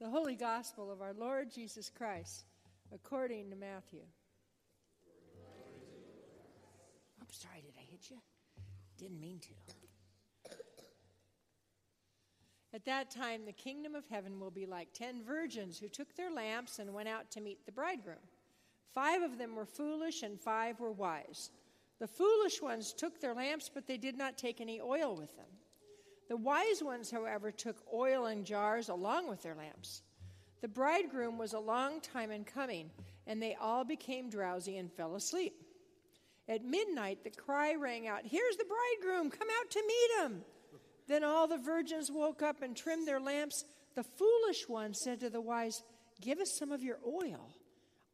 the Holy Gospel of our Lord Jesus Christ, according to Matthew. I'm sorry, did I hit you? Didn't mean to. At that time, the kingdom of heaven will be like ten virgins who took their lamps and went out to meet the bridegroom. Five of them were foolish, and five were wise. The foolish ones took their lamps, but they did not take any oil with them. The wise ones, however, took oil in jars along with their lamps. The bridegroom was a long time in coming, and they all became drowsy and fell asleep. At midnight, the cry rang out, Here's the bridegroom, come out to meet him. Then all the virgins woke up and trimmed their lamps. The foolish one said to the wise, Give us some of your oil.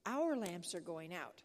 Our lamps are going out.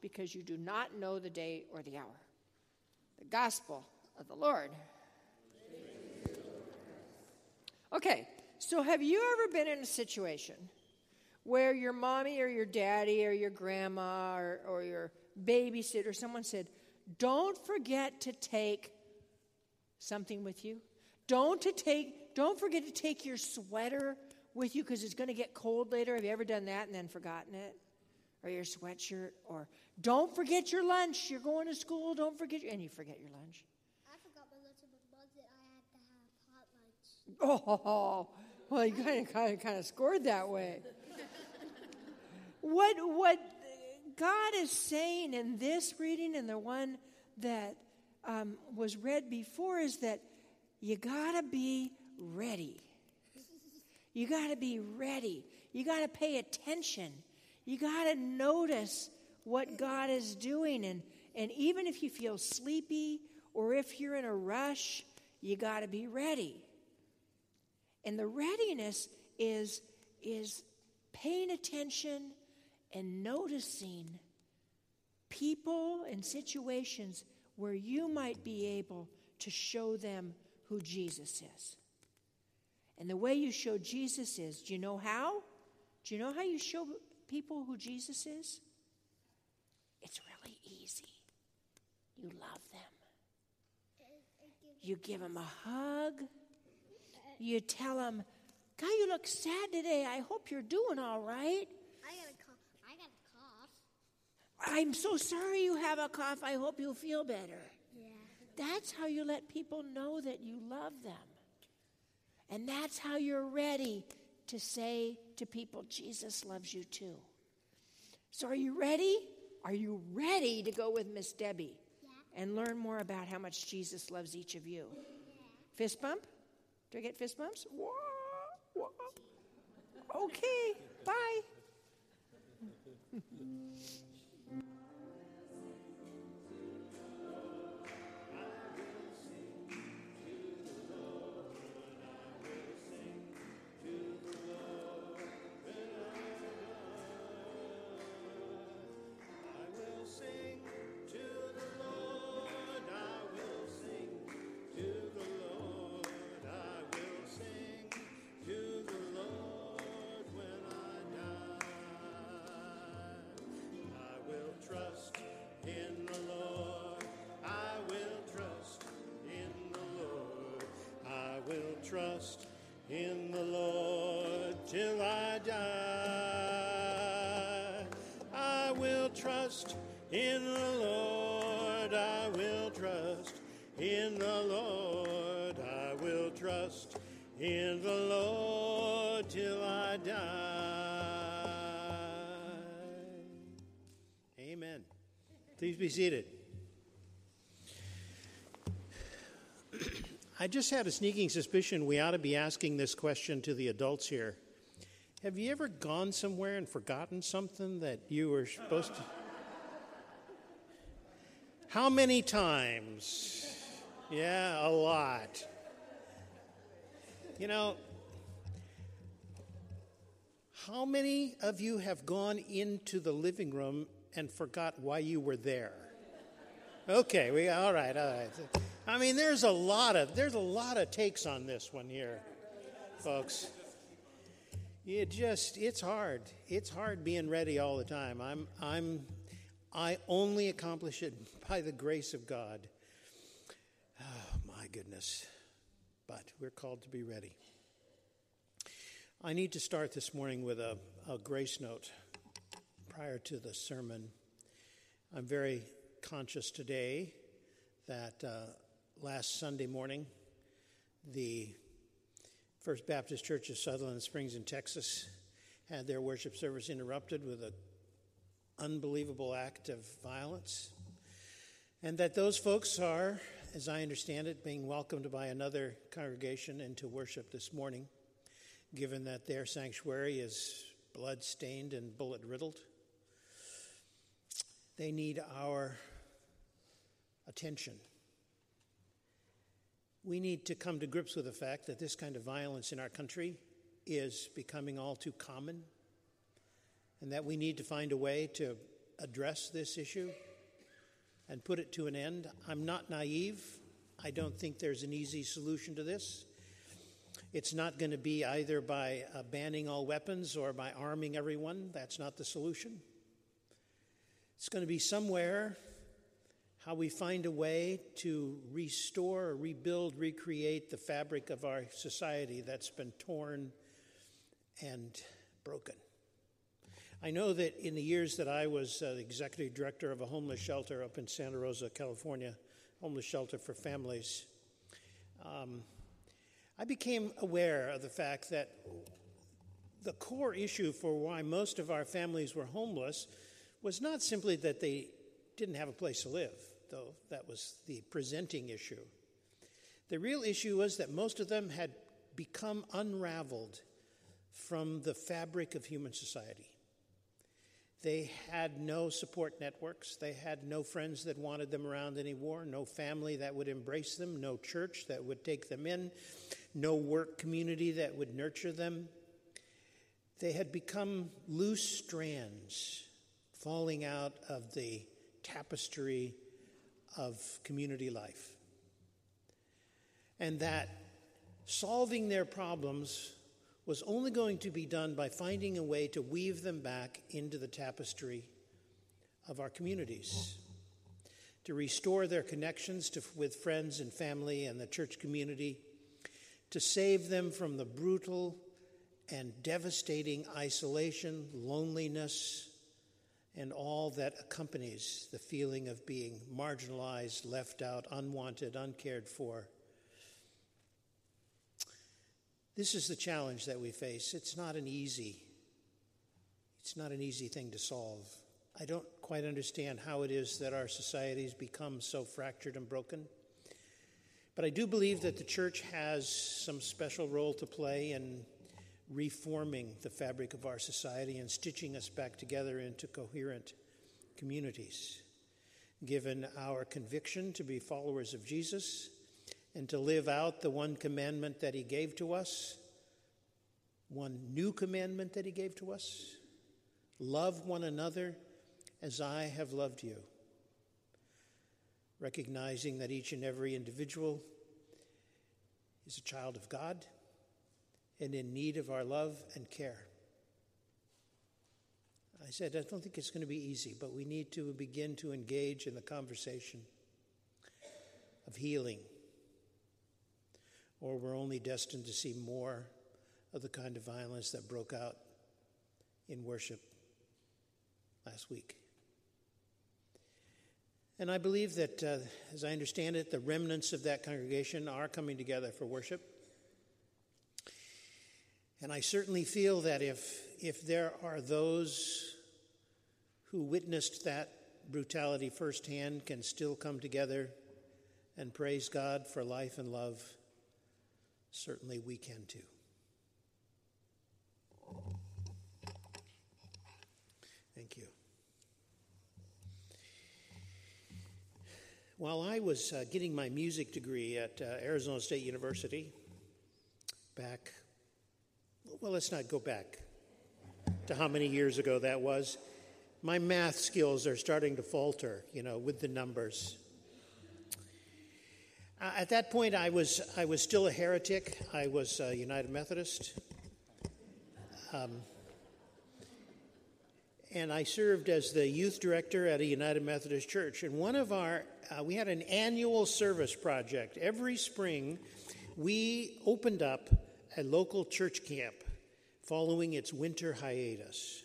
because you do not know the day or the hour. The gospel of the Lord. Okay, so have you ever been in a situation where your mommy or your daddy or your grandma or, or your babysitter, someone said, Don't forget to take something with you? Don't to take don't forget to take your sweater with you because it's going to get cold later. Have you ever done that and then forgotten it? Or your sweatshirt or don't forget your lunch. You're going to school. Don't forget your, and you forget your lunch. I forgot my lunch in my budget. I had to have hot lunch. Oh, well, you kind of, kind of, kind of scored that way. what, what God is saying in this reading and the one that um, was read before is that you got to be ready. You got to be ready. You got to pay attention. You got to notice what God is doing. And, and even if you feel sleepy or if you're in a rush, you got to be ready. And the readiness is, is paying attention and noticing people and situations where you might be able to show them who Jesus is. And the way you show Jesus is, do you know how? Do you know how you show people who Jesus is? It's really easy. You love them. You give them a hug. You tell them, "Guy, you look sad today. I hope you're doing all right." I got a cough. I got a cough. I'm so sorry you have a cough. I hope you'll feel better. Yeah. That's how you let people know that you love them. And that's how you're ready to say to people, Jesus loves you too. So, are you ready? Are you ready to go with Miss Debbie Yeah. and learn more about how much Jesus loves each of you? Fist bump? Do I get fist bumps? Wah, wah. Okay, bye. trust in the Lord till I die. I will trust in the Lord. I will trust in the Lord. I will trust in the Lord till I die. Amen. Please be seated. I just had a sneaking suspicion we ought to be asking this question to the adults here. Have you ever gone somewhere and forgotten something that you were supposed to? How many times? Yeah, a lot. You know, How many of you have gone into the living room and forgot why you were there? Okay, we all right, all right. I mean, there's a lot of there's a lot of takes on this one here, folks. It just it's hard. It's hard being ready all the time. I'm I'm I only accomplish it by the grace of God. Oh, my goodness. But we're called to be ready. I need to start this morning with a, a grace note prior to the sermon. I'm very conscious today that uh, last Sunday morning, the First Baptist Church of Sutherland Springs in Texas had their worship service interrupted with an unbelievable act of violence. And that those folks are, as I understand it, being welcomed by another congregation into worship this morning given that their sanctuary is blood stained and bullet riddled. They need our attention. We need to come to grips with the fact that this kind of violence in our country is becoming all too common, and that we need to find a way to address this issue and put it to an end. I'm not naive. I don't think there's an easy solution to this. It's not going to be either by uh, banning all weapons or by arming everyone. That's not the solution. It's going to be somewhere how we find a way to restore, rebuild, recreate the fabric of our society that's been torn and broken. I know that in the years that I was uh, executive director of a homeless shelter up in Santa Rosa, California, homeless shelter for families, um, I became aware of the fact that the core issue for why most of our families were homeless was not simply that they didn't have a place to live, though that was the presenting issue. The real issue was that most of them had become unraveled from the fabric of human society. They had no support networks. They had no friends that wanted them around anymore, no family that would embrace them, no church that would take them in, no work community that would nurture them. They had become loose strands falling out of the tapestry of community life. And that solving their problems was only going to be done by finding a way to weave them back into the tapestry of our communities, to restore their connections to, with friends and family and the church community, to save them from the brutal and devastating isolation, loneliness, and all that accompanies the feeling of being marginalized, left out, unwanted, uncared for this is the challenge that we face. It's not an easy it's not an easy thing to solve. I don't quite understand how it is that our societies become so fractured and broken. But I do believe that the church has some special role to play in reforming the fabric of our society and stitching us back together into coherent communities. Given our conviction to be followers of Jesus, and to live out the one commandment that He gave to us, one new commandment that He gave to us love one another as I have loved you. Recognizing that each and every individual is a child of God and in need of our love and care. I said, I don't think it's going to be easy, but we need to begin to engage in the conversation of healing or we're only destined to see more of the kind of violence that broke out in worship last week. And I believe that, uh, as I understand it, the remnants of that congregation are coming together for worship. And I certainly feel that if, if there are those who witnessed that brutality firsthand can still come together and praise God for life and love, certainly we can too. Thank you. While I was uh, getting my music degree at uh, Arizona State University, back, well, let's not go back. to how many years ago that was. My math skills are starting to falter, you know, with the numbers. Uh, at that point, I was, I was still a heretic. I was a United Methodist. Um, and I served as the youth director at a United Methodist church. And one of our, uh, we had an annual service project. Every spring, we opened up a local church camp following its winter hiatus.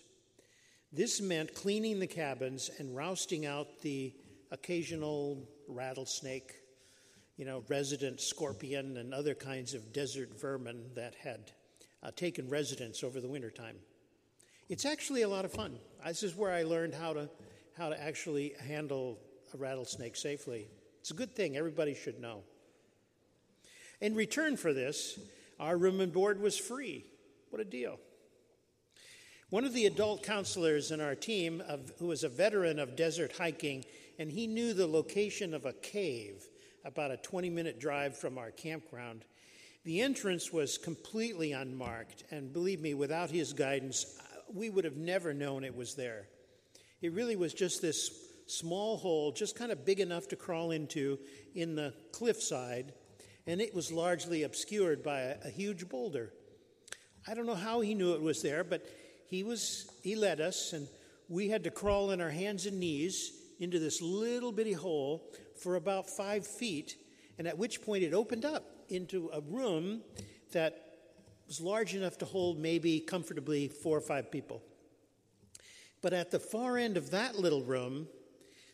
This meant cleaning the cabins and rousting out the occasional rattlesnake, you know, resident scorpion, and other kinds of desert vermin that had uh, taken residence over the wintertime. It's actually a lot of fun. This is where I learned how to, how to actually handle a rattlesnake safely. It's a good thing, everybody should know. In return for this, our room and board was free. What a deal. One of the adult counselors in our team, of, who was a veteran of desert hiking, and he knew the location of a cave about a 20 minute drive from our campground. The entrance was completely unmarked, and believe me, without his guidance, uh, we would have never known it was there. It really was just this small hole, just kind of big enough to crawl into in the cliffside, and it was largely obscured by a, a huge boulder. I don't know how he knew it was there, but he was he led us and we had to crawl on our hands and knees into this little bitty hole for about five feet and at which point it opened up into a room that was large enough to hold maybe comfortably four or five people. But at the far end of that little room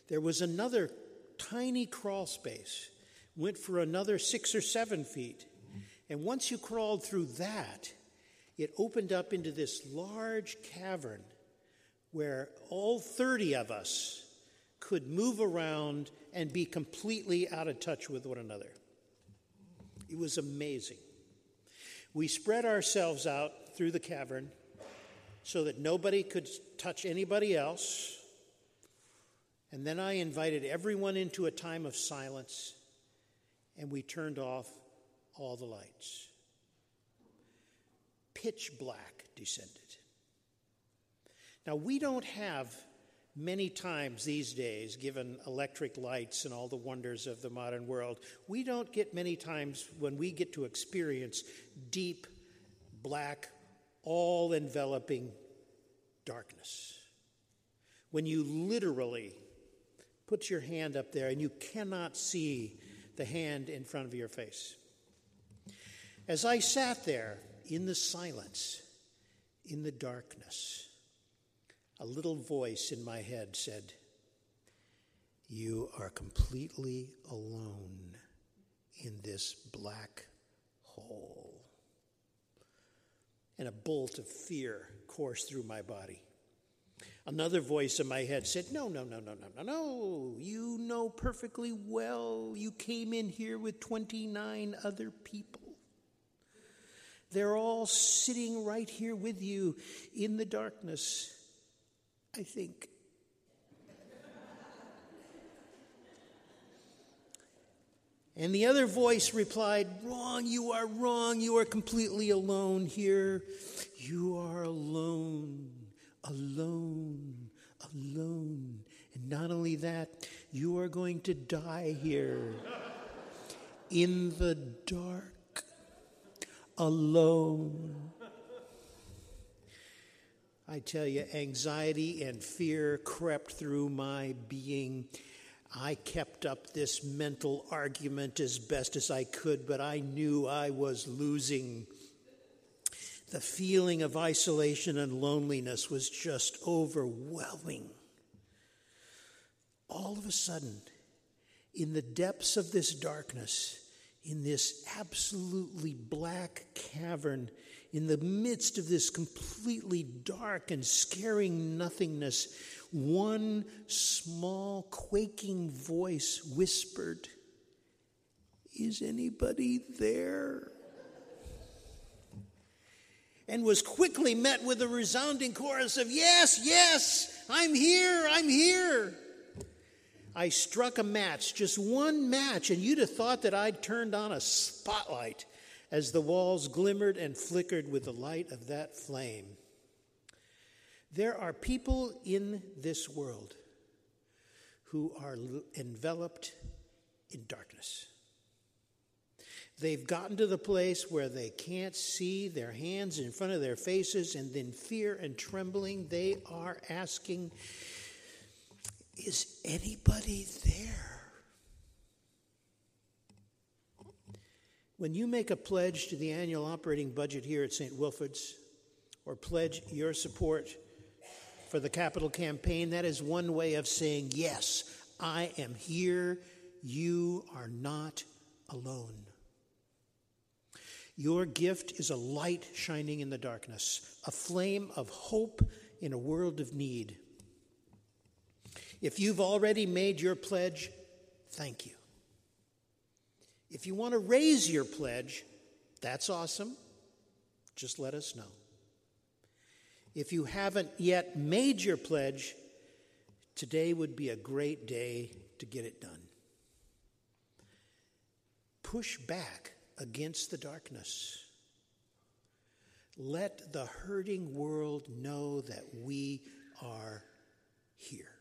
there was another tiny crawl space went for another six or seven feet. And once you crawled through that it opened up into this large cavern where all 30 of us could move around and be completely out of touch with one another. It was amazing. We spread ourselves out through the cavern so that nobody could touch anybody else. And then I invited everyone into a time of silence, and we turned off all the lights pitch black descended. Now, we don't have many times these days, given electric lights and all the wonders of the modern world, we don't get many times when we get to experience deep, black, all enveloping darkness. When you literally put your hand up there and you cannot see the hand in front of your face. As I sat there, in the silence, in the darkness, a little voice in my head said, You are completely alone in this black hole. And a bolt of fear coursed through my body. Another voice in my head said, No, no, no, no, no, no, no. You know perfectly well you came in here with 29 other people. They're all sitting right here with you in the darkness, I think. And the other voice replied, Wrong, you are wrong. You are completely alone here. You are alone, alone, alone. And not only that, you are going to die here in the dark alone. I tell you, anxiety and fear crept through my being. I kept up this mental argument as best as I could, but I knew I was losing. The feeling of isolation and loneliness was just overwhelming. All of a sudden, in the depths of this darkness, in this absolutely black cavern, in the midst of this completely dark and scaring nothingness, one small, quaking voice whispered, Is anybody there? And was quickly met with a resounding chorus of, Yes, yes, I'm here, I'm here. I struck a match, just one match, and you'd have thought that I'd turned on a spotlight as the walls glimmered and flickered with the light of that flame. There are people in this world who are enveloped in darkness. They've gotten to the place where they can't see their hands in front of their faces, and then fear and trembling, they are asking, Is anybody there? When you make a pledge to the annual operating budget here at St. Wilfrid's, or pledge your support for the capital campaign, that is one way of saying, Yes, I am here. You are not alone. Your gift is a light shining in the darkness, a flame of hope in a world of need. If you've already made your pledge, thank you. If you want to raise your pledge, that's awesome. Just let us know. If you haven't yet made your pledge, today would be a great day to get it done. Push back against the darkness. Let the hurting world know that we are here.